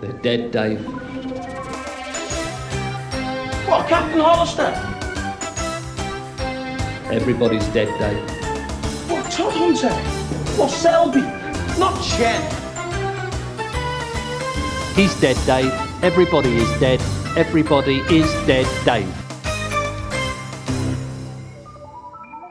They're dead, Dave. What, Captain Hollister? Everybody's dead, Dave. What, Todhunter? What, Selby? Not Chen. He's dead, Dave. Everybody is dead. Everybody is dead, Dave.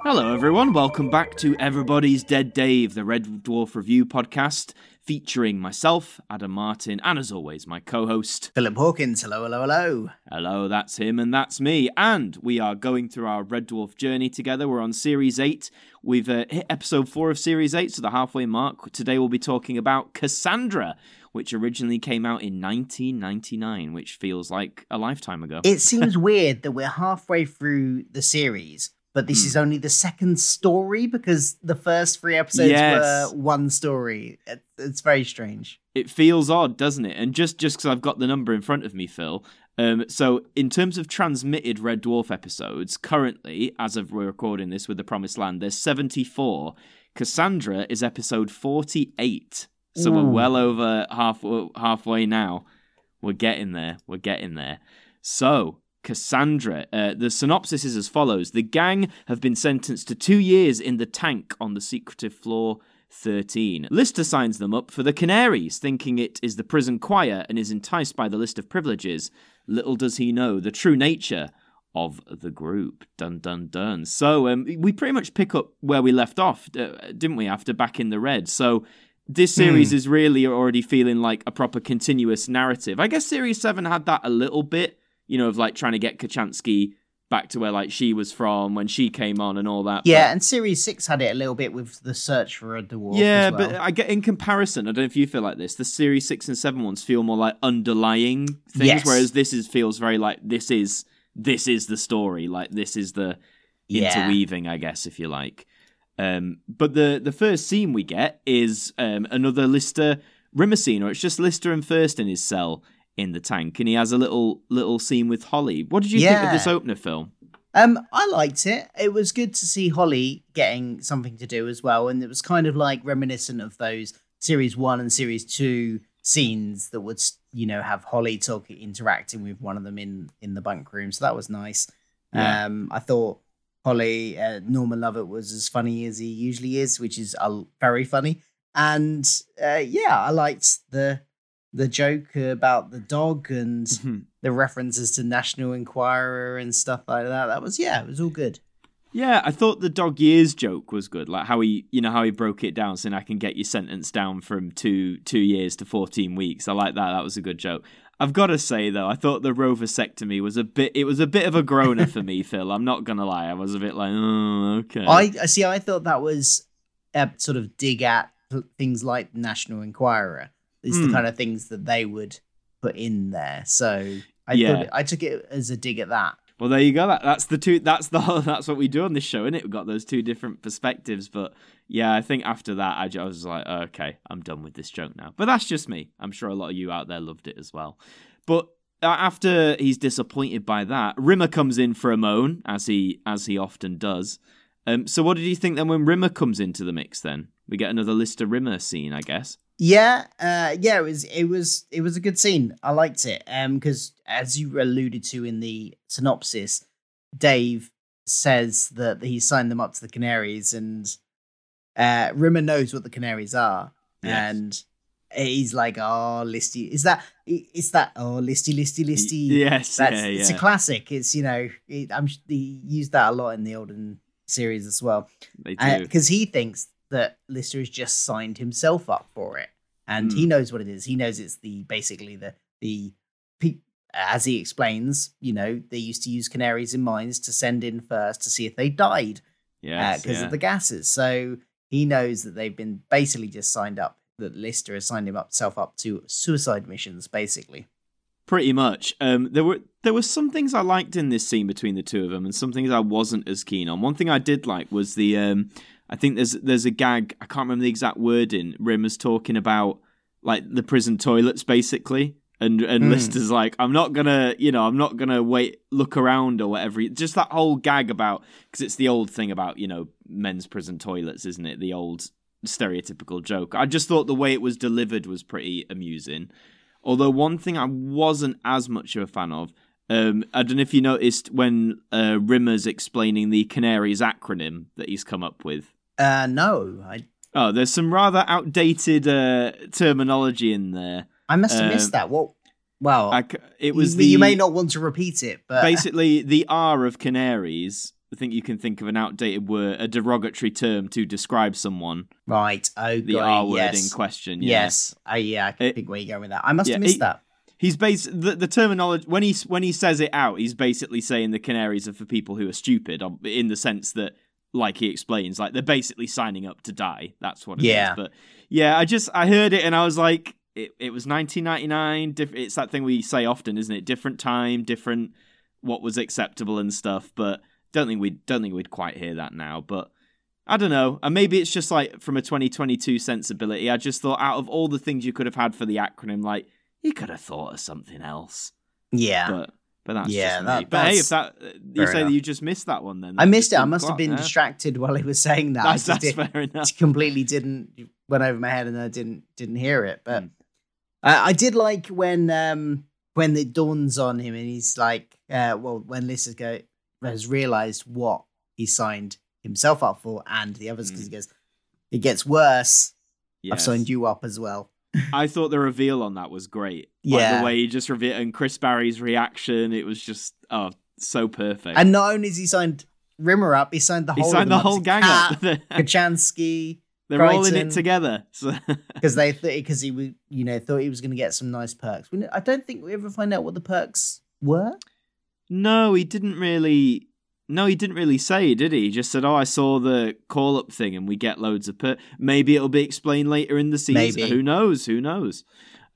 Hello, everyone. Welcome back to Everybody's Dead Dave, the Red Dwarf Review podcast, featuring myself, Adam Martin, and as always, my co host. Philip Hawkins, hello, hello, hello. Hello, that's him, and that's me. And we are going through our Red Dwarf journey together. We're on Series 8. We've uh, hit episode 4 of Series 8, so the halfway mark. Today we'll be talking about Cassandra, which originally came out in 1999, which feels like a lifetime ago. It seems weird that we're halfway through the series, but this Hmm. is only the second story because the first three episodes Yes. were one story. It, it's very strange. it feels odd, doesn't it? And just just because I've got the number in front of me, Phil. Um, so in terms of transmitted Red Dwarf episodes, currently, as of we're recording this with the Promised Land, there's 74. Cassandra is episode 48. So we're well over half halfway now. We're getting there. We're getting there. So Cassandra, uh, the synopsis is as follows: The gang have been sentenced to two years in the tank on the secretive floor 13. Lister signs them up for the Canaries, thinking it is the prison choir and is enticed by the list of privileges. Little does he know the true nature of the group. Dun dun dun. So um, we pretty much pick up where we left off, uh, didn't we? After back in the red. So this series is really already feeling like a proper continuous narrative. I guess series seven had that a little bit, you know, of like trying to get Kochanski back to where like she was from when she came on and all that. Yeah, but- and series six had it a little bit with the search for a dwarf. yeah, as well. but I get in comparison. I don't know if you feel like this. The series six and seven ones feel more like underlying things, Yes. whereas this is feels very like this is this is the story. Like this is the Yeah. interweaving, I guess, if you like. Um, but the the first scene we get is um, another Lister Rimmer scene, or it's just Lister and First in his cell in the tank, and he has a little little scene with Holly. What did you think of this opener film? Um, I liked it. It was good to see Holly getting something to do as well, and it was kind of like reminiscent of those series one and series two scenes that would, you know, have Holly talking, interacting with one of them in in the bunk room. So that was nice. Yeah. Um, I thought Holly, uh, Norman Lovett was as funny as he usually is, which is uh, very funny. And uh, yeah, I liked the the joke about the dog and mm-hmm. the references to National Enquirer and stuff like that. That was yeah, it was all good. Yeah, I thought the dog years joke was good. Like how he, you know, how he broke it down, saying I can get your sentence down from two two years to fourteen weeks. I like that. That was a good joke. I've got to say though, I thought the rovasectomy was a bit. It was a bit of a groaner for me, Phil. I'm not gonna lie. I was a bit like, oh, okay. I I see. I thought that was a sort of dig at things like National Enquirer. Is the Hmm. kind of things that they would put in there. So I Yeah. it, I took it as a dig at that. Well, there you go. That, that's the two. That's the whole, that's what we do on this show, isn't it? We've got those two different perspectives. But yeah, I think after that, I, I was like, okay, I'm done with this joke now. But that's just me. I'm sure a lot of you out there loved it as well. But uh, after he's disappointed by that, Rimmer comes in for a moan, as he as he often does. Um, so what did you think then when Rimmer comes into the mix? Then we get another Lister Rimmer scene, I guess. Yeah, uh, yeah, it was it was it was a good scene. I liked it. Um, because as you alluded to in the synopsis, Dave says that he signed them up to the Canaries, and uh, Rimmer knows what the Canaries are, Yes. and he's like, "Oh, listy, is that? It's that? Oh, listy, listy, listy." Yes, That's yeah, it's yeah. a classic. It's you know, it, I'm used that a lot in the olden series as well They do. because he thinks that Lister has just signed himself up for it, and Hmm. he knows what it is. He knows it's the basically the the pe- as he explains. You know, they used to use canaries in mines to send in first to see if they died yes, because yeah. of the gases. So he knows that they've been basically just signed up. That Lister has signed himself up to suicide missions, basically. Pretty much. Um, there were there were some things I liked in this scene between the two of them, and some things I wasn't as keen on. One thing I did like was the um, I think there's there's a gag I can't remember the exact wording. Rimmer's talking about like the prison toilets basically, and and Mm. Lister's like I'm not gonna you know I'm not gonna wait look around or whatever. Just that whole gag about because it's the old thing about you know men's prison toilets, isn't it? The old stereotypical joke. I just thought the way it was delivered was pretty amusing. Although one thing I wasn't as much of a fan of, um, I don't know if you noticed when uh, Rimmer's explaining the Canaries acronym that he's come up with. Uh, no, I Oh, there's some rather outdated uh, terminology in there. I must have Um, missed that. What? Well, I c it was you, the you may not want to repeat it, but basically the R of Canaries. I think you can think of an outdated word, a derogatory term to describe someone. right. Oh, The it, R word yes. in question. Yeah. Yes. Uh, yeah, I can It- think where you're going with that. I must yeah, have missed it- that. He's based the, the terminology when he when he says it out, he's basically saying the Canaries are for people who are stupid, um, in the sense that, like he explains, like they're basically signing up to die. That's what it is. Yeah. But yeah, I just I heard it and I was like, it, it was 1999. Diff- it's that thing we say often, isn't it? Different time, different what was acceptable and stuff. But don't think we don't think we'd quite hear that now. But I don't know. And maybe it's just like from a 2022 sensibility. I just thought out of all the things you could have had for the acronym, like you could have thought of something else. Yeah. But but that's Yeah, that- but hey, if that you say enough. that you just missed that one, then I missed it. I must have been distracted while he was saying that. That's, I just that's did- fair enough. completely didn't went over my head and I didn't didn't hear it. But Mm. I, I did like when um when it dawns on him and he's like, uh, well, when Liz has go has realized what he signed himself up for and the others because Mm. he goes, it gets worse. I've signed you up as well. I thought the reveal on that was great. Like, Yeah. the way he just revealed and Chris Barrie's reaction, it was just oh so perfect. And not only has he signed Rimmer up, he signed the whole. he signed the whole gang Cat, up. Kochanski, They're all in it together. So because they thought because he was you know thought he was going to get some nice perks. I don't think we ever find out what the perks were. No, he didn't really. No, he didn't really say, did he? He just said, "Oh, I saw the call up thing, and we get loads of per." Maybe it'll be explained later in the season. Maybe. Who knows? Who knows?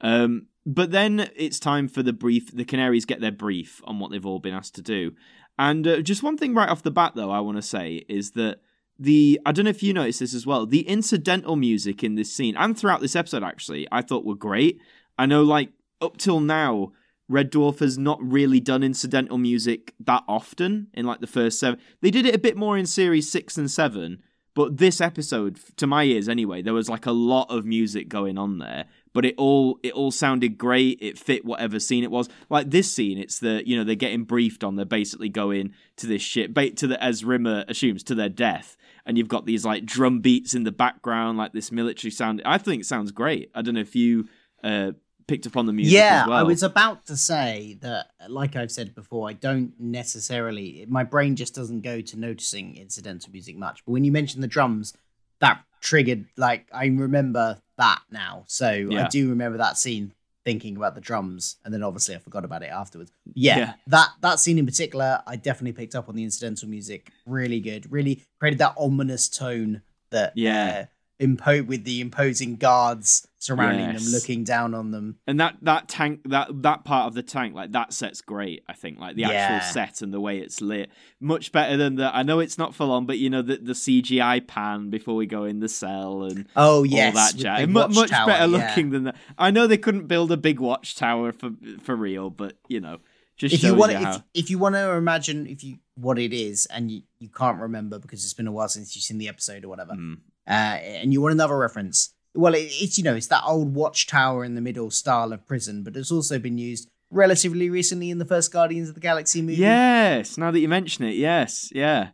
Um, but then it's time for the brief. The Canaries get their brief on what they've all been asked to do. And uh, just one thing right off the bat, though, I want to say is that the I don't know if you noticed this as well. The incidental music in this scene and throughout this episode, actually, I thought were great. I know, like up till now, Red Dwarf has not really done incidental music that often in like the first seven. They did it a bit more in series six and seven, but this episode, to my ears anyway, there was like a lot of music going on there. But it all it all sounded great. It fit whatever scene it was. Like this scene, it's the you know they're getting briefed on. They're basically going to this shit, bait to the as Rimmer assumes to their death, and you've got these like drum beats in the background, like this military sound. I think it sounds great. I don't know if you uh, picked up on the music. yeah, as well. I was about to say that, like I've said before, I don't necessarily. My brain just doesn't go to noticing incidental music much. But when you mentioned the drums, that triggered. Like I remember that now, so I do remember that scene. Thinking about the drums, and then obviously I forgot about it afterwards. Yeah, Yeah. that that scene in particular, I definitely picked up on the incidental music. Really good, really created that ominous tone that Yeah. uh, impo- with the imposing guards surrounding Yes. them, looking down on them. and that that tank that that part of the tank like that set's great i think like the Yeah. actual set and the way it's lit much better than the i know it's not full on but you know the, the cgi pan before we go in the cell and Oh yes, all that jazz much watchtower, better yeah. looking than that i know they couldn't build a big watchtower for for real but you know just If you want, you if, if you want to imagine if you what it is, and you, you can't remember because it's been a while since you've seen the episode or whatever, Mm. Uh, and you want another reference, well, it, it's you know it's that old watchtower in the middle style of prison, but it's also been used relatively recently in the first Guardians of the Galaxy movie. yes now that you mention it yes yeah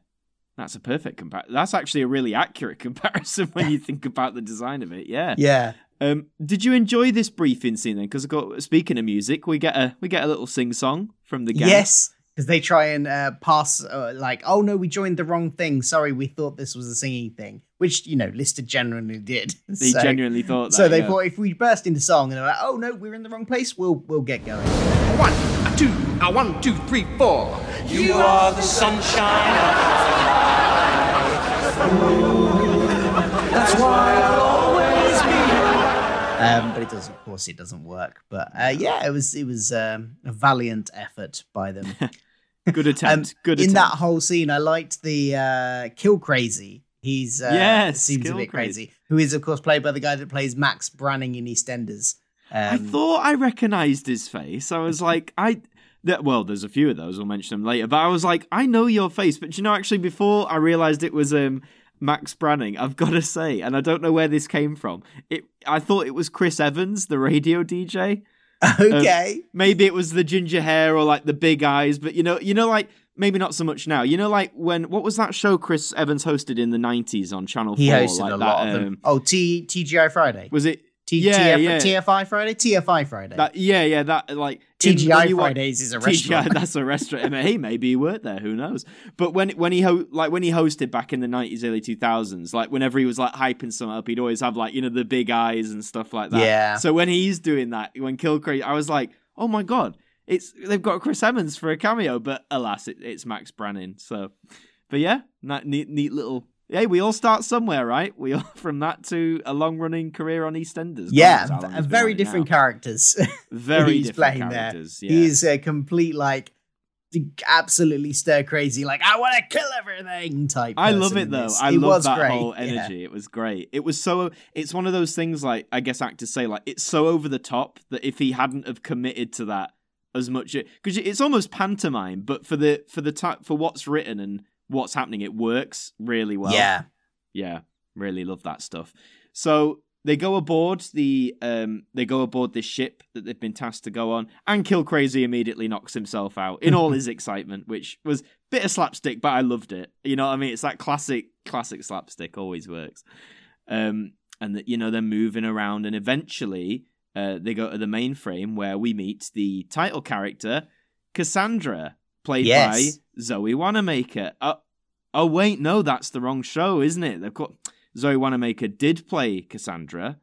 that's a perfect comparison that's actually a really accurate comparison when you think about the design of it yeah yeah. Um, did you enjoy this briefing scene then? Because got speaking of music, we get a we get a little sing song from the gang. Yes, because they try and uh, pass uh, like, oh no, we joined the wrong thing. Sorry, we thought this was a singing thing, which you know Lister genuinely did. they So- genuinely thought that. So they yeah. thought if we burst into song and they're like, oh no, we're in the wrong place, we'll we'll get going. One, a two, a one, two, three, four. You are the sunshine. That's why I'll always be. Um, but it does, of course, it doesn't work. But uh, yeah, it was it was um, a valiant effort by them. good attempt. Um, good in attempt. that whole scene, I liked the uh, Kill Crazy. He's uh, Yes, seems a bit Crazy. crazy. Who is of course played by the guy that plays Max Branning in EastEnders. Um, I thought I recognised his face. I was like, I. That, well, there's a few of those. We'll mention them later. But I was like, I know your face. But you know, actually, before I realised it was um, Max Branning, I've got to say, and I don't know where this came from. It. I thought it was Chris Evans, the radio DJ. Okay. maybe it was the ginger hair or like the big eyes, but you know, you know, like maybe not so much now. You know, like when what was that show Chris Evans hosted in the nineties on Channel Four? he hosted like a that, lot of um, them. Oh, T TGI Friday. Was it T- yeah, TF- yeah. TFI Friday. TFI Friday. that? Yeah, yeah, that like in- TGI wa- Fridays is a TGI, restaurant. that's a restaurant. I mean, hey, maybe he worked there. Who knows? But when when he ho- like when he hosted back in the nineties, early two thousands, like whenever he was like hyping something up, he'd always have like you know the big eyes and stuff like that. Yeah. So when he's doing that, when Kill Crazy, I was like, oh my god, it's they've got Chris Evans for a cameo, but alas, it, it's Max Branning. So, but yeah, that neat, neat little. Hey, we all start somewhere, right? We all from that to a long running career on EastEnders. Yeah, v- very different now. characters. Very he's different playing there. characters. Yeah. He's a complete like absolutely stir crazy, like I want to kill everything type. I love it though. I love that great. whole yeah. energy. It was great. It was so. It's one of those things like I guess actors say like it's so over the top that if he hadn't have committed to that as much, because it's almost pantomime, but for the for the type for what's written and what's happening, it works really well. yeah, yeah, really love that stuff. So they go aboard the um they go aboard this ship that they've been tasked to go on, and Kill Crazy immediately knocks himself out in all his excitement, which was a bit of slapstick, but I loved it. You know what I mean? It's that classic classic slapstick, always works. Um, and that you know they're moving around, and eventually uh, they go to the mainframe where we meet the title character Cassandra, played Yes. by Zoe Wanamaker. Oh, oh wait, no, that's the wrong show, isn't it? They've got Zoe Wanamaker did play Cassandra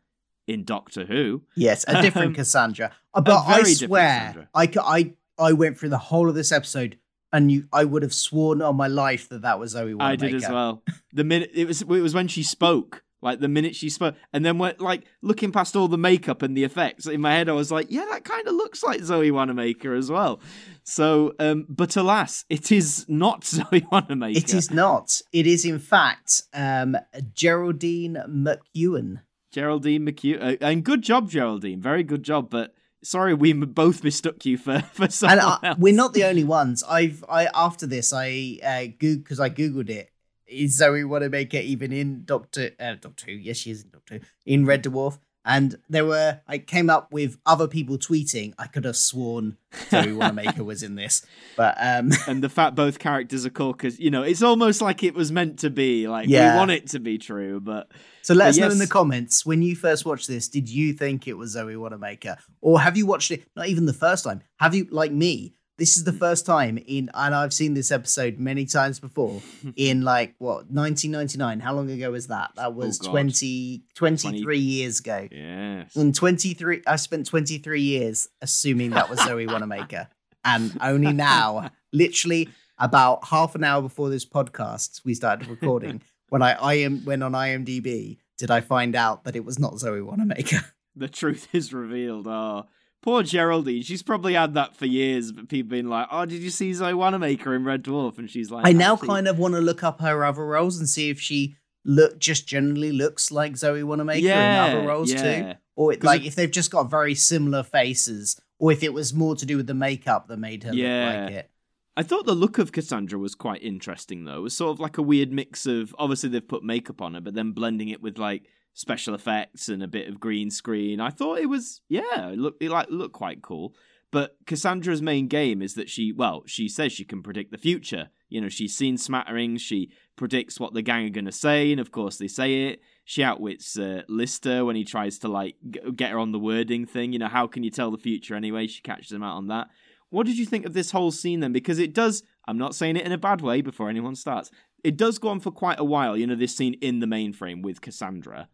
in Doctor Who. yes, a different Um, Cassandra. Uh, But I swear, I, I I went through the whole of this episode, and you, I would have sworn on my life that that was Zoe. I did as well. The minute it was, it was when she spoke. Like the minute she spoke, and then when like looking past all the makeup and the effects in my head, I was like, "Yeah, that kind of looks like Zoe Wanamaker as well." So, um, but alas, it is not Zoe Wanamaker. It is not. It is in fact um, Geraldine McEwan. Geraldine McHugh. Uh, and good job, Geraldine. Very good job. But sorry, we both mistook you for for someone and I, else. we're not the only ones. I've I after this I uh, goog because I googled it. Is Zoe Wanamaker even in Doctor uh, Doctor Who? Yes, she is in Doctor Who in Red Dwarf. And there were I came up with other people tweeting. I could have sworn Zoe Wanamaker was in this, but um, and the fact both characters are cool because you know it's almost like it was meant to be. Like Yeah. we want it to be true, but so let But us know in the comments when you first watched this. Did you think it was Zoe Wanamaker, or have you watched it? Not even the first time. Have you like me? This is the mm. first time in, and I've seen this episode many times before. in like what 1999 how long ago was that that oh, was Oh, God. 20 23 years ago yes. in 23 i spent 23 years assuming that was zoe wanamaker and only now literally about half an hour before this podcast we started recording when i i am went on imdb did i find out that it was not zoe wanamaker the truth is revealed. Oh, poor Geraldine. She's probably had that for years, but people being like, "Oh, did you see Zoe Wanamaker in Red Dwarf?" And she's like, i now "Actually, kind of want to look up her other roles and see if she look just generally looks like zoe wanamaker yeah, in other roles too or it, like it- if they've just got very similar faces, or if it was more to do with the makeup that made her Yeah. look like it. I thought the look of Cassandra was quite interesting, though. It was sort of like a weird mix of obviously they've put makeup on her, but then blending it with like special effects and a bit of green screen. I thought it was yeah, it looked it like looked quite cool. But Cassandra's main game is that she well, she says she can predict the future. You know, she's seen smatterings. She predicts what the gang are going to say, and of course they say it. She outwits uh, Lister when he tries to like g- get her on the wording thing. You know, how can you tell the future anyway? She catches him out on that. What did you think of this whole scene then? Because it does, I'm not saying it in a bad way before anyone starts, it does go on for quite a while, you know, this scene in the mainframe with Cassandra.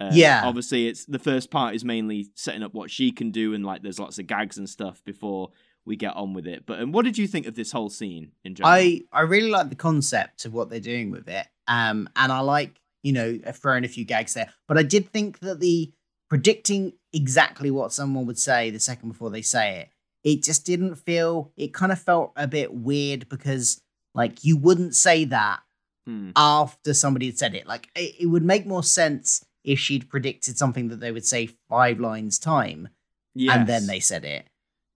Uh, Yeah. Obviously, it's the first part is mainly setting up what she can do, and like there's lots of gags and stuff before we get on with it. But um, what did you think of this whole scene in general? I I really like the concept of what they're doing with it, um, and I like you know throwing a few gags there. But I did think that the predicting exactly what someone would say the second before they say it, it just didn't feel. It kind of felt a bit weird because like you wouldn't say that Hmm. after somebody had said it. Like it, it would make more sense if she'd predicted something that they would say five lines time, and then they said it.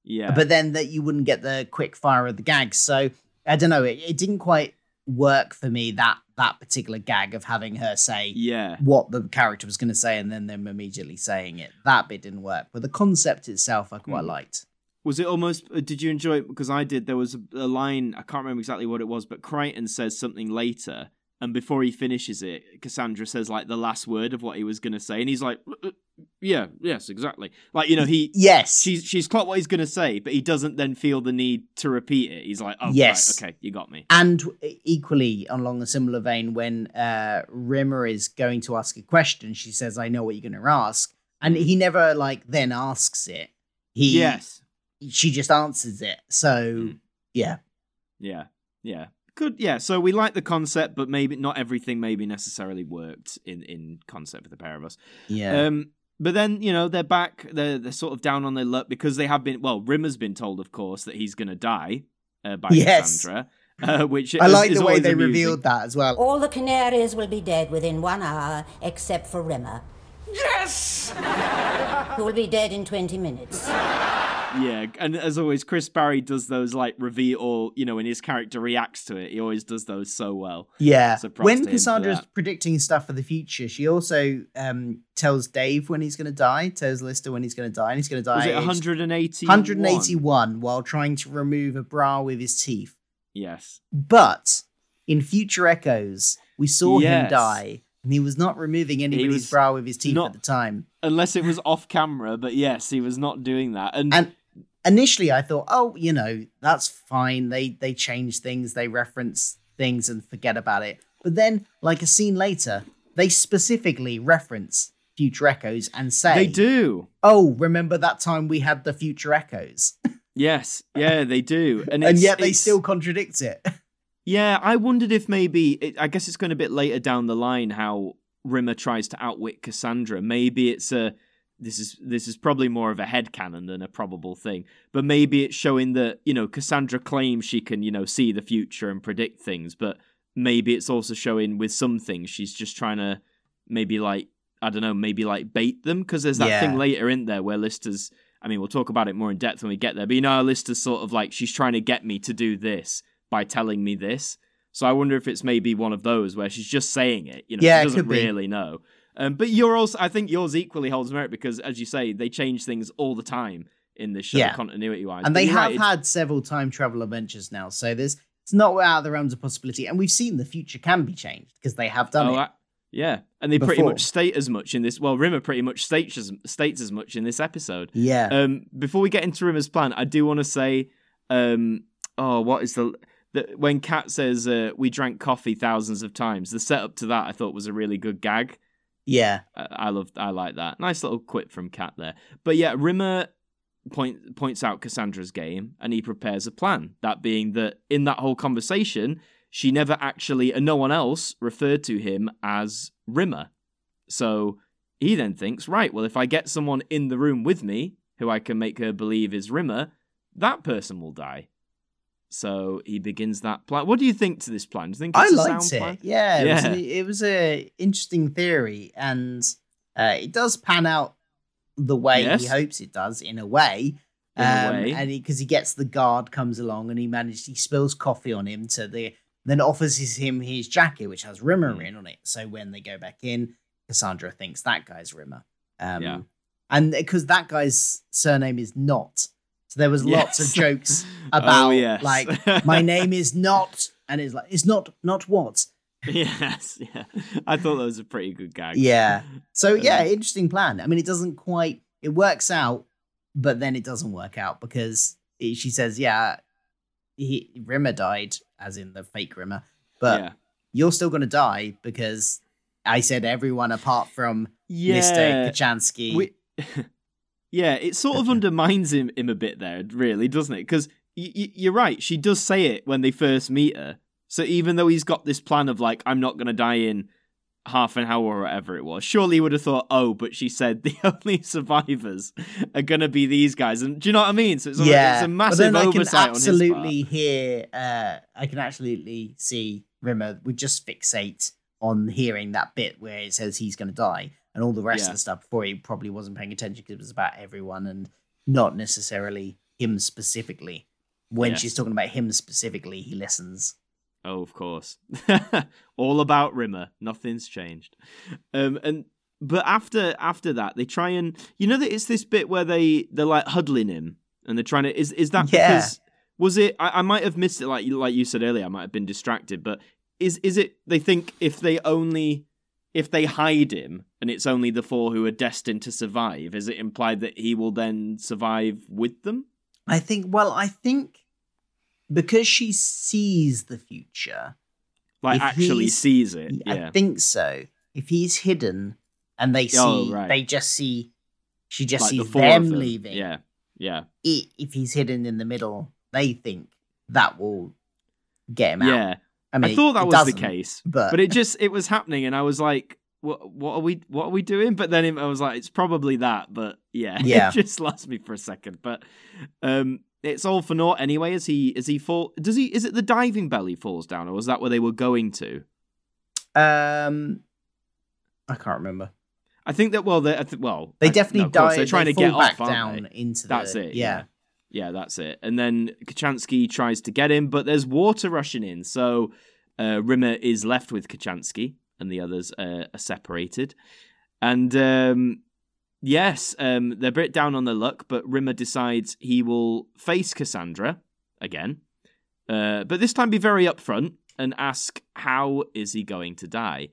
yeah, But then that you wouldn't get the quick fire of the gags. So I don't know. It, it didn't quite work for me that that particular gag of having her say Yeah. what the character was going to say and then them immediately saying it. That bit didn't work, but the concept itself I quite Hmm. liked. Was it almost? uh, Did you enjoy it? Because I did. There was a, a line I can't remember exactly what it was, but Kryten says something later, and before he finishes it, Cassandra says like the last word of what he was going to say, and he's like, "Uh, uh, "Yeah, yes, exactly." Like you know, he Yes, she's she's clocked what he's going to say, but he doesn't then feel the need to repeat it. He's like, "Oh, Yes. right, okay, you got me." and equally along a similar vein, when uh, Rimmer is going to ask a question, she says, "I know what you're going to ask," and he never like then asks it. He Yes, she just answers it. So Mm. yeah, yeah, yeah. Good, yeah. So we like the concept, but maybe not everything maybe necessarily worked in in concept for the pair of us. yeah, Um, but then you know they're back. They're they're sort of down on their luck because they have been. Well, Rimmer's been told, of course, that he's going to die uh, by Yes. Cassandra. Uh, which I is- like is the way they amusing. revealed that as well. All the canaries will be dead within one hour, except for Rimmer, Yes! who will be dead in 20 minutes. Yeah, and as always, Chris Barrie does those like reveal, or you know, when his character reacts to it, he always does those so well. Yeah. So when Cassandra's predicting stuff for the future, she also um, tells Dave when he's going to die, tells Lister when he's going to die, and he's going to die Was it at age 180? 181 while trying to remove a bra with his teeth. Yes. But in future echoes, we saw him die, and he was not removing anybody's bra with his teeth not- at the time. Unless it was off camera, but yes, he was not doing that. And, And initially, I thought, oh, you know, that's fine. They they change things, they reference things, and forget about it. But then, like a scene later, they specifically reference future echoes and say, they do. Oh, remember that time we had the future echoes, Yes. Yeah, they do. And, and yet they it's- still contradict it. Yeah, I wondered if maybe it, I guess it's going a bit later down the line how Rimmer tries to outwit Cassandra. Maybe it's a this is this is probably more of a head headcanon than a probable thing. But maybe it's showing that, you know, Cassandra claims she can, you know, see the future and predict things, but maybe it's also showing with some things she's just trying to maybe like I don't know, maybe like bait them because there's that Yeah. thing later in there where Lister's I mean, we'll talk about it more in depth when we get there, but you know, how Lister's sort of like she's trying to get me to do this by telling me this. So I wonder if it's maybe one of those where she's just saying it. You know, Yeah, she doesn't really know. Um, but you're also, I think yours equally holds merit because, as you say, they change things all the time in this show, Yeah. continuity wise. and they have had several time travel adventures now, so there's it's not out of the realms of possibility. And we've seen the future can be changed because they have done Oh, it. I- yeah, and they pretty much state as much in this. Well, Rimmer pretty much states as, states as much in this episode. yeah, Um, before we get into Rimmer's plan, I do want to say, um, oh, what is the, the when Cat says uh, we drank coffee thousands of times? The setup to that I thought was a really good gag. Yeah, I, I love, I like that. Nice little quip from Cat there. But yeah, Rimmer point, points out Cassandra's game, and he prepares a plan. That being that in that whole conversation, she never actually, and no one else referred to him as Rimmer. So he then thinks, right, well, if I get someone in the room with me who I can make her believe is Rimmer, that person will die. So he begins that plan. What do you think to this plan? Do you think I liked sound it. plan? Yeah, it was, Yeah. an, it was a interesting theory, and uh, it does pan out the way he hopes it does, in a way. In a way. and because he, gets the guard comes along and he manages he spills coffee on him to the then offers him his jacket which has Rimmer Mm. in on it. So when they go back in, Cassandra thinks that guy's Rimmer. Um, Yeah. and because that guy's surname is not, so there was lots of Yes. jokes Oh, about yes. like my name is not, and it's like it's not not what. yes, yeah. I thought that was a pretty good gag. Yeah. So yeah, Um, interesting plan. I mean, it doesn't quite. It works out, but then it doesn't work out because he- she says, "Yeah, he, Rimmer died, as in the fake Rimmer, but yeah. you're still going to die because I said everyone apart from Yeah. Kochanski." We- yeah, it sort of undermines him, him a bit there, really, doesn't it? Because y- y- you're right, she does say it when they first meet her. So even though he's got this plan of like, I'm not going to die in half an hour or whatever it was, surely he would have thought, oh, but she said the only survivors are going to be these guys. And do you know what I mean? So it's, yeah, it's a but massive then I can oversight on his absolutely hear. Uh, I can absolutely see Rimmer would just fixate on hearing that bit where it says he's going to die, and all the rest Yeah. of the stuff before he probably wasn't paying attention because it was about everyone and not necessarily him specifically. When Yes. she's talking about him specifically, he listens. Oh, of course. All about Rimmer. Nothing's changed. Um, and but after after that, they try and you know that it's this bit where they they're like huddling him and they're trying to is is that Yeah. because was it I, I might have missed it like you like you said earlier I might have been distracted but is is it they think if they only if they hide him and it's only the four who are destined to survive is it implied that he will then survive with them I think. Well, I think because she sees the future. like actually sees it yeah I think so. If he's hidden and they oh, see, Oh, right. they just see, she just like sees four them, them. leaving. yeah yeah If he's hidden in the middle, they think that will get him out. I mean, I thought that was the case but, but it just it was happening and i was like what what are we what are we doing but then it, i was like it's probably that but yeah Yeah. it just lost me for a second but um it's all for naught anyway Is he is he fall does he is it the diving bell he falls down or was that where they were going to um, I can't remember. i think that well they I th- well They I- definitely no, die. they're trying they to get back off down they? into the. that's it Yeah. yeah that's it. And then kochanski tries to get him but there's water rushing in. So uh, rimmer is left with kochanski and the others uh, are separated. And um, yes um, they're a bit down on their luck but rimmer decides he will face cassandra again uh, but this time be very upfront and ask how is he going to die?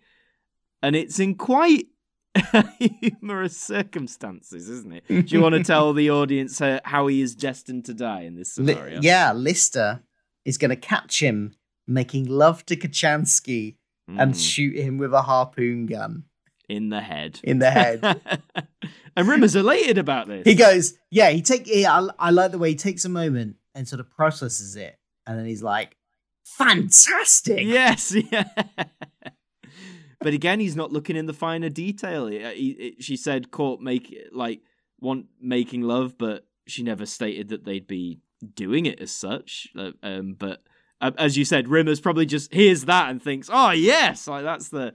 And it's in quite humorous circumstances isn't it do you want to tell the audience uh, how he is destined to die in this Li- scenario yeah, Lister is going to catch him making love to Kochanski and Mm, shoot him with a harpoon gun in the head in the head. and rimmer's elated about this he goes, yeah. He take. Yeah, I, I like the way he takes a moment and sort of processes it, and then he's like, "Fantastic!" Yes, yeah. But again, he's not looking in the finer detail. He, he- she said, "Court make like want making love," but she never stated that they'd be doing it as such. Uh, Um, but uh, as you said, Rimmer's probably just hears that and thinks, "Oh yes, like that's the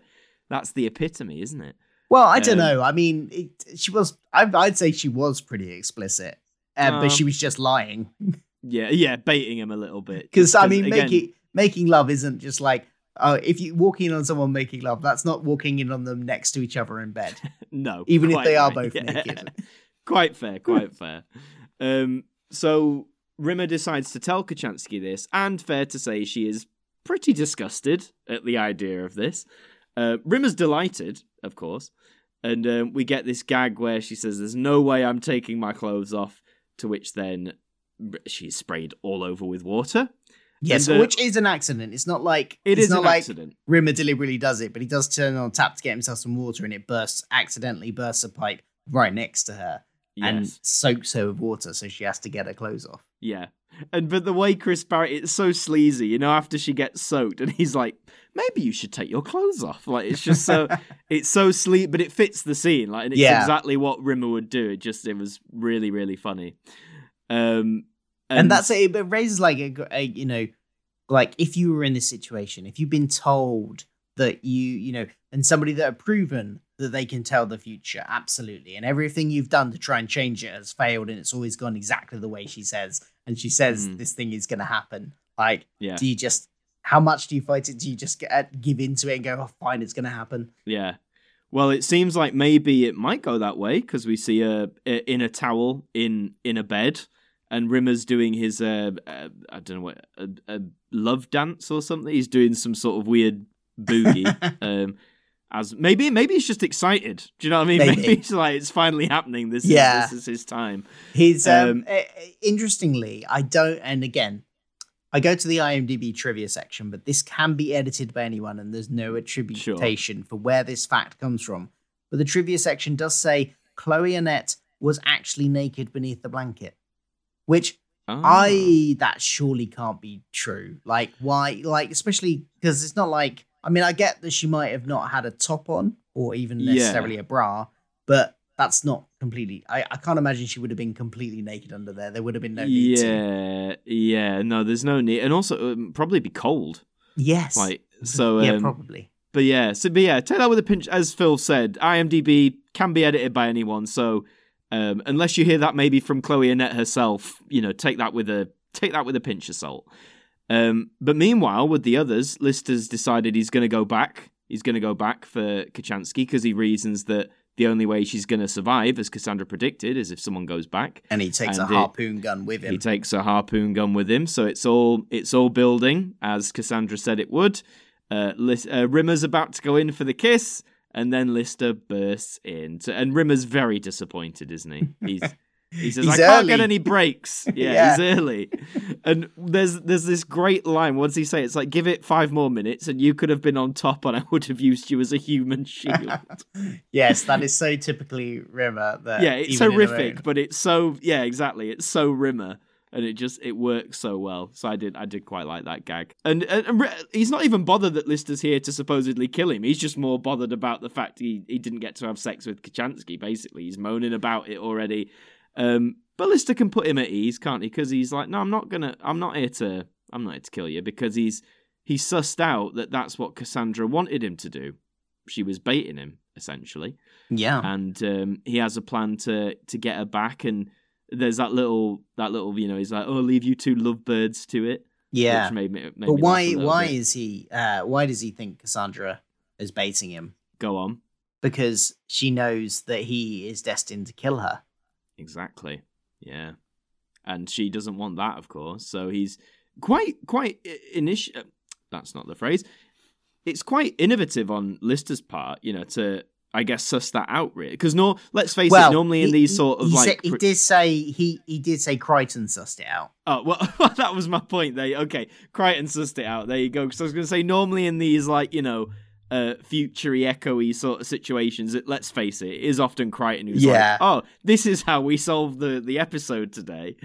that's the epitome, isn't it?" Well, I don't Um, know. I mean, it, she was. I, I'd say she was pretty explicit, uh, Um, but she was just lying. Yeah, yeah, baiting him a little bit. Because I mean, again- making making love isn't just like. Uh, if you walk in on someone making love, that's not walking in on them next to each other in bed. No, Even if they are both Yeah. naked. quite fair, quite fair. Um, so Rimmer decides to tell Kochanski this, and fair to say, she is pretty disgusted at the idea of this. Uh, Rimmer's delighted, of course, and um, we get this gag where she says, "There's no way I'm taking my clothes off." To which then she's sprayed all over with water. Yes, And, uh, which is an accident. It's not like it's is not an like accident. Rimmer deliberately does it, but he does turn on tap to get himself some water, and it bursts accidentally bursts a pipe right next to her and soaks her with water, so she has to get her clothes off. Yeah. And but the way Chris Barrett it's so sleazy, you know, after she gets soaked and he's like, maybe you should take your clothes off. Like it's just so it's so sleek but it fits the scene. Like and it's Yeah. exactly what Rimmer would do. It just it was really, really funny. Um and, that's it. It raises like a, a you know, like if you were in this situation, if you've been told that you you know, and somebody that have proven that they can tell the future, absolutely, and everything you've done to try and change it has failed, and it's always gone exactly the way she says, and she says Mm. this thing is going to happen. Like, Yeah. do you just how much do you fight it? Do you just get, give into it and go, oh, fine, it's going to happen? Yeah. Well, it seems like maybe it might go that way because we see her uh, in a towel in in a bed, and Rimmer's doing his uh, uh I don't know what a, a love dance or something. He's doing some sort of weird boogie. um, as maybe maybe he's just excited. Do you know what I mean? Maybe. it's like it's finally happening. This Yeah. is this is his time. His um, Um, eh, eh, interestingly, I don't, and again, I go to the IMDb trivia section, but this can be edited by anyone, and there's no attribution for where this fact comes from. But the trivia section does say Chloë Annett was actually naked beneath the blanket, which Oh. I that surely can't be true. Like why? Like especially because it's not like I mean I get that she might have not had a top on or even Yeah. necessarily a bra, but that's not completely. I, I can't imagine she would have been completely naked under there. There would have been no need to. yeah, yeah. No, there's no need, and also um, probably be cold. Yes. Like so. yeah, um, probably. But yeah, so but yeah, take that with a pinch. As Phil said, IMDb can be edited by anyone. So um, unless you hear that maybe from Chloë Annett herself, you know, take that with a take that with a pinch of salt. Um, but meanwhile, with the others, Lister's decided he's going to go back. He's going to go back for Kochanski because he reasons that the only way she's going to survive, as Cassandra predicted, is if someone goes back. And he takes And a it- harpoon gun with him. He takes a harpoon gun with him, so it's all it's all building as Cassandra said it would. Uh, Lis- uh, Rimmer's about to go in for the kiss, and then Lister bursts in, So- and Rimmer's very disappointed, isn't he? He's he says, He's "I can't get any breaks." Yeah, Yeah. he's early, and there's there's this great line. What does he say? It's like, "Give it five more minutes, and you could have been on top, and I would have used you as a human shield." yes, that is so typically Rimmer. That yeah, it's horrific, but it's so yeah, exactly. It's so Rimmer, and it just it works so well. So I did I did quite like that gag, and, and, and Ri- he's not even bothered that Lister's here to supposedly kill him. He's just more bothered about the fact he he didn't get to have sex with Kochanski. Basically, he's moaning about it already. Um, but Lister can put him at ease, can't he? Because he's like, no, I'm not gonna, I'm not here to, I'm not here to kill you because he's he's sussed out that that's what Cassandra wanted him to do. She was baiting him essentially yeah, and um, he has a plan to to get her back. And there's that little that little you know he's like, oh, leave you two lovebirds to it. yeah. which made me. Made But why? laugh a little Why bit. is he? Uh, why does he think Cassandra is baiting him? go on? Because she knows that he is destined to kill her. Exactly. Yeah, and she doesn't want that, of course. So he's quite quite initial. That's not the phrase. It's quite innovative on Lister's part, you know, to I guess suss that out really. Because no, let's face it. Normally in these sort of he like said- he did say he he did say Kryten sussed it out. Oh well, that was my point. There, okay, Kryten sussed it out. There you go. Because I was going to say, normally in these like you know, uh, futury, echoey sort of situations, it, let's face it, it is often Kryten who's Yeah. like, "Oh, this is how we solve the the episode today."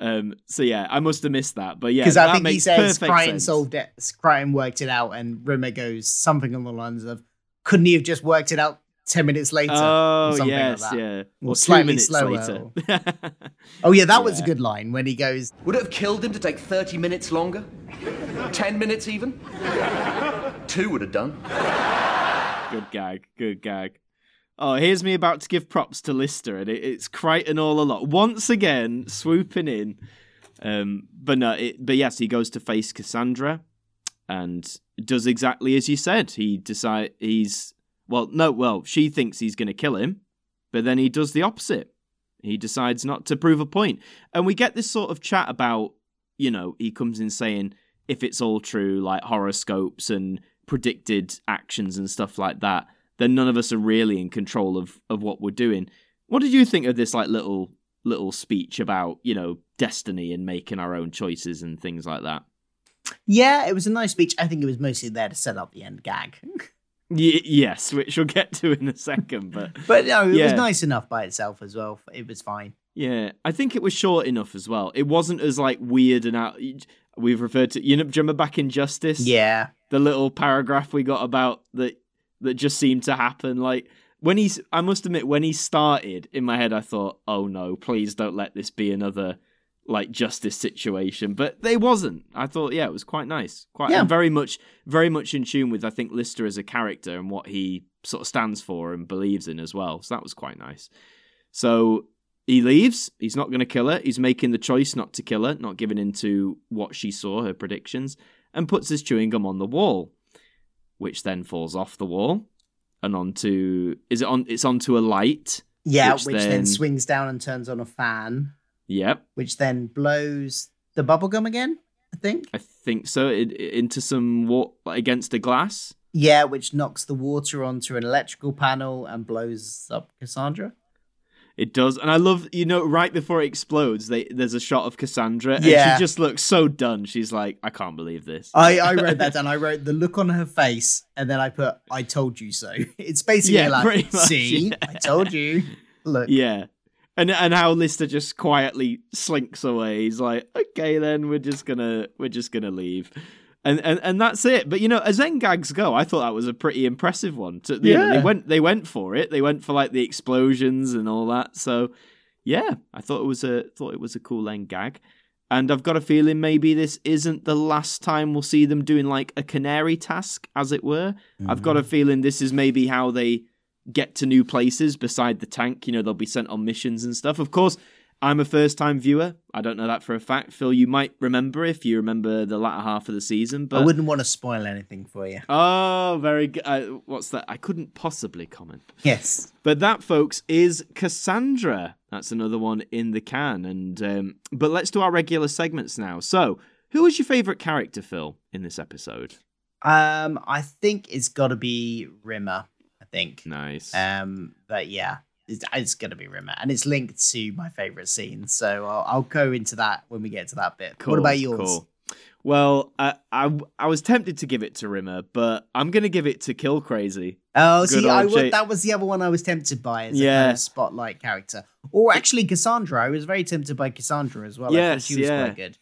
Um, so yeah, I must have missed that, but yeah, Because I think he says Kryten sense. solved it. Kryten worked it out, and Rimmer goes something along the lines of, "Couldn't he have just worked it out ten minutes later?" Oh or yes, like that. yeah, Or or two slightly minutes slower, later. Oh yeah, that was a good line when he goes, Would it have killed him to take 30 minutes longer? 10 minutes even? Two would have done. Good gag. Good gag. Oh, here's me about to give props to Lister, and it, it's Kryten all a lot. Once again, swooping in. Um, but no, it, but yes, he goes to face Cassandra, and does exactly as you said. He decide he's well, no, well, she thinks he's going to kill him, but then he does the opposite. He decides not to prove a point, and we get this sort of chat about, you know, he comes in saying if it's all true, like horoscopes and predicted actions and stuff like that, then none of us are really in control of of what we're doing. What did you think of this like little little speech about, you know, destiny and making our own choices and things like that? "Yeah, it was a nice speech. I think it was mostly there to set up the end gag." Y- yes, which we'll get to in a second, but But no, it was nice enough by itself as well. It was fine. yeah, I think it was short enough as well. It wasn't as like weird and out. We've referred to you know, remember back in Justice? Yeah, the little paragraph we got about that that just seemed to happen like when he's i must admit when he started in my head i thought oh no please don't let this be another like justice situation but they wasn't i thought yeah it was quite nice quite Yeah. very much very much in tune with i think lister as a character and what he sort of stands for and believes in as well so that was quite nice so he leaves he's not going to kill her he's making the choice not to kill her not giving in to what she saw her predictions and puts his chewing gum on the wall, which then falls off the wall and onto is it on? It's onto a light. yeah, Which which, then... then- swings down and turns on a fan, Yep, which then blows the bubblegum again. I think. I think so. It, it- into some water against a glass. Yeah, which knocks the water onto an electrical panel and blows up Cassandra. It does, and I love you know right before it explodes, they, there's a shot of Cassandra, and Yeah. she just looks so done. She's like, I can't believe this. I, I wrote that down. I wrote the look on her face, and then I put, "I told you so." It's basically Yeah, like, "See, yeah. I told you." Look, Yeah. And and how Lister just quietly slinks away. He's like, okay, then we're just gonna we're just gonna leave. And, and and that's it. But you know, as end gags go, I thought that was a pretty impressive one. To, you know, Yeah. they went they went for it. They went for like the explosions and all that. So yeah, I thought it was a thought it was a cool end gag. And I've got a feeling maybe this isn't the last time we'll see them doing like a canary task, as it were. I've got a mm. feeling this is maybe how they get to new places beside the tank. You know, they'll be sent on missions and stuff. Of course, I'm a first time viewer. I don't know that for a fact. Phil, you might remember if you remember the latter half of the season, but I wouldn't want to spoil anything for you. Oh, very good. Uh, what's that? I couldn't possibly comment. Yes. But that, folks, is Cassandra. That's another one in the can. And um, but let's do our regular segments now. So, who was your favorite character, Phil, in this episode? Um, I think it's got to be Rimmer. Think. Nice. Um, but yeah, it's, it's going to be Rimmer, and it's linked to my favorite scene. So I'll, I'll go into that when we get to that bit. what about yours? Cool. Well, I, I I was tempted to give it to Rimmer, but I'm gonna give it to Kill Crazy. Oh, Good see, I would, that was the other one I was tempted by as a kind of spotlight character, or actually Cassandra. I was very tempted by Cassandra as well. Yes, she was yeah. quite good.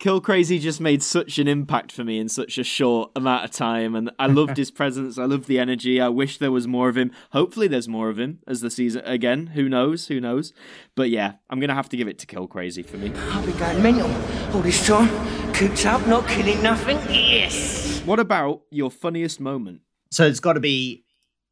Kill Crazy just made such an impact for me in such a short amount of time, and I loved his presence. I loved the energy. I wish there was more of him. Hopefully, there's more of him as the season again. Who knows? Who knows? But yeah, I'm gonna have to give it to Kill Crazy for me. I've been going mental all this time. Cooped up, not killing nothing. Yes! What about your funniest moment? So it's got to be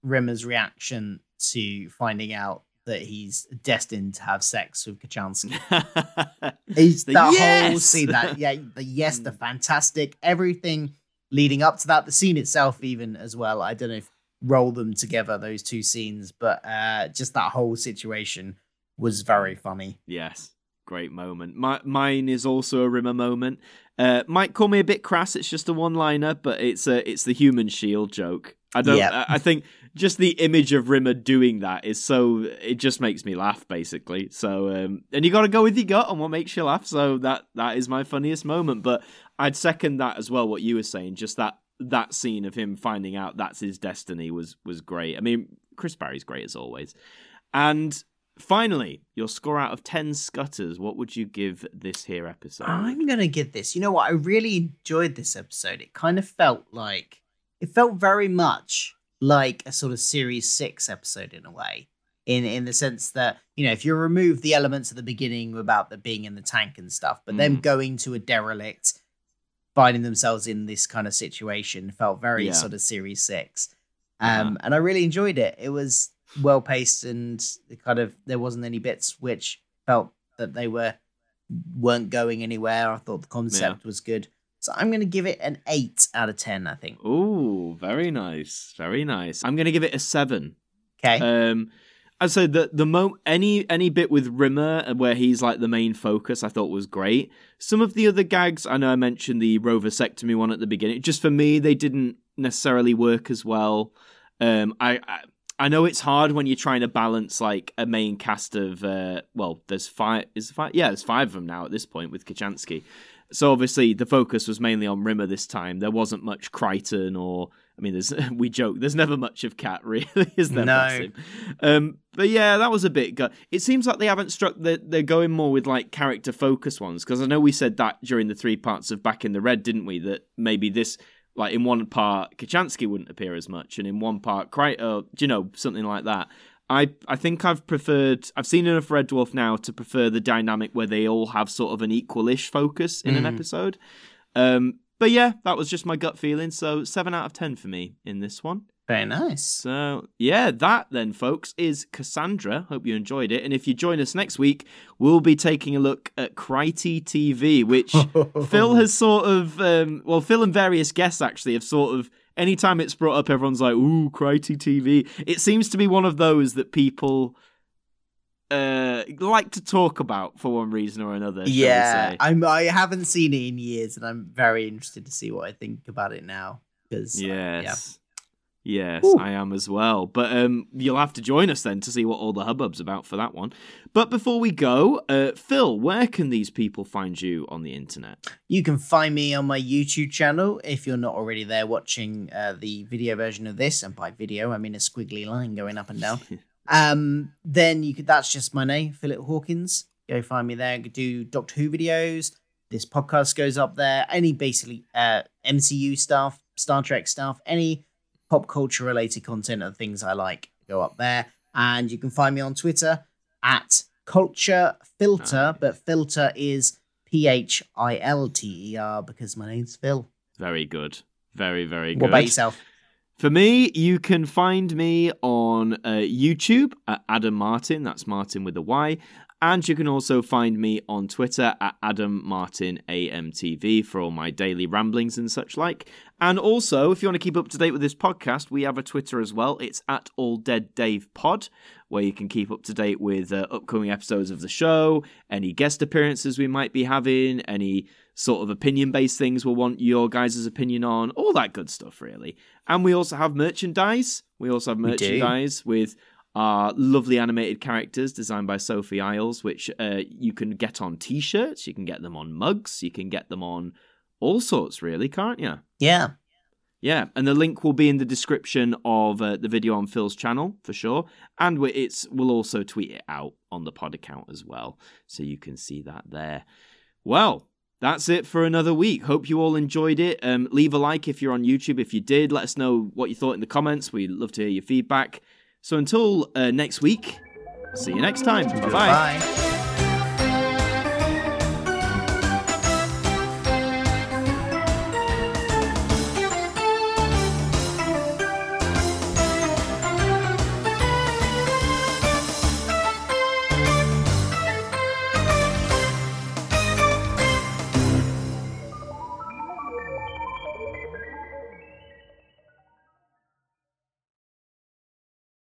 Rimmer's reaction to finding out that he's destined to have sex with Kochanski. He's The that whole scene, that yeah, the yes, the fantastic, everything leading up to that, the scene itself, even as well. I don't know if roll them together those two scenes, but uh, just that whole situation was very funny. Yes, great moment. My, mine is also a Rimmer moment. Uh, might call me a bit crass. It's just a one-liner, but it's a it's the human shield joke. I don't. Yep. I, I think just the image of Rimmer doing that is so. It just makes me laugh, basically. So, um, and you got to go with your gut on what makes you laugh. So that that is my funniest moment. But I'd second that as well. What you were saying, just that that scene of him finding out that's his destiny was was great. I mean, Chris Barrie's great as always. And finally, your score out of 10 scutters, what would you give this here episode? I'm gonna give this. You know what? I really enjoyed this episode. It kind of felt like it felt very much like a sort of series six episode in a way. In in the sense that, you know, if you remove the elements at the beginning about the being in the tank and stuff, but them Mm. going to a derelict, finding themselves in this kind of situation felt very Yeah. sort of series six. Um, and I really enjoyed it. It was well paced and it kind of there wasn't any bits which felt that they were weren't going anywhere. I thought the concept was good. So I'm going to give it an 8 out of 10, I think. Ooh, very nice. Very nice. I'm going to give it a 7. Okay. Um I'd say that the mo any any bit with Rimmer uh, where he's like the main focus, I thought was great. Some of the other gags, I know I mentioned the rovasectomy one at the beginning. Just for me, they didn't necessarily work as well. Um, I, I I know it's hard when you're trying to balance like a main cast of uh, well, there's five. Is five? Yeah, there's five of them now at this point with Kochanski. So obviously the focus was mainly on Rimmer this time. There wasn't much Kryten or I mean, there's we joke. There's never much of Cat, really, is there? No. Um, but yeah, that was a bit. Gu- it seems like they haven't struck. They're, they're going more with like character focus ones because I know we said that during the three parts of Back in the Red, didn't we? That maybe this, like in one part, Kochanski wouldn't appear as much, and in one part, Kryten, uh, you know, something like that. I I think I've preferred. I've seen enough Red Dwarf now to prefer the dynamic where they all have sort of an equalish focus in an Mhm. episode. Um, but yeah, that was just my gut feeling. So seven out of ten for me in this one. Very nice. So yeah, that then, folks, is Cassandra. Hope you enjoyed it. And if you join us next week, we'll be taking a look at Krytie TV, which Phil has sort of, um, well, Phil and various guests actually have sort of. Anytime it's brought up, everyone's like, "Ooh, Krytie TV." It seems to be one of those that people uh like to talk about for one reason or another. Yeah, say. I'm. I haven't seen it in years, and I'm very interested to see what I think about it now. Because Yes. Yes, Ooh. I am as well. But um, you'll have to join us then to see what all the hubbub's about for that one. But before we go, uh, Phil, where can these people find you on the internet? You can find me on my YouTube channel if you're not already there watching uh, the video version of this, and by video I mean a squiggly line going up and down. um, then you could. That's just my name, Philip Hawkins. Go find me there. I could do Doctor Who videos. This podcast goes up there. Any basically uh, MCU stuff, Star Trek stuff, any pop culture related content and things I like go up there. And you can find me on Twitter at Culture Philter, but filter is P H I L T E R because my name's Phil. Very good. Very, very good. What about yourself? For me, you can find me on uh, YouTube at Adam Martyn. That's Martyn with a Y. And you can also find me on Twitter at Adam Martyn AMTV for all my daily ramblings and such like. And also, if you want to keep up to date with this podcast, we have a Twitter as well. It's at All Dead Dave Pod, where you can keep up to date with uh, upcoming episodes of the show, any guest appearances we might be having, any sort of opinion based things we'll want your guys' opinion on, all that good stuff, really. And we also have merchandise. We also have merchandise with our lovely animated characters designed by Sophie Isles, which uh, you can get on t shirts, you can get them on mugs, you can get them on all sorts, really, can't you? Yeah. Yeah, and the link will be in the description of uh, the video on Phil's channel for sure, and we- it's we'll also tweet it out on the pod account as well, so you can see that there. Well, that's it for another week. Hope you all enjoyed it. Um, leave a like if you're on YouTube. If you did, let us know what you thought in the comments. We'd love to hear your feedback. So until uh, next week, see you next time. Bye. Bye.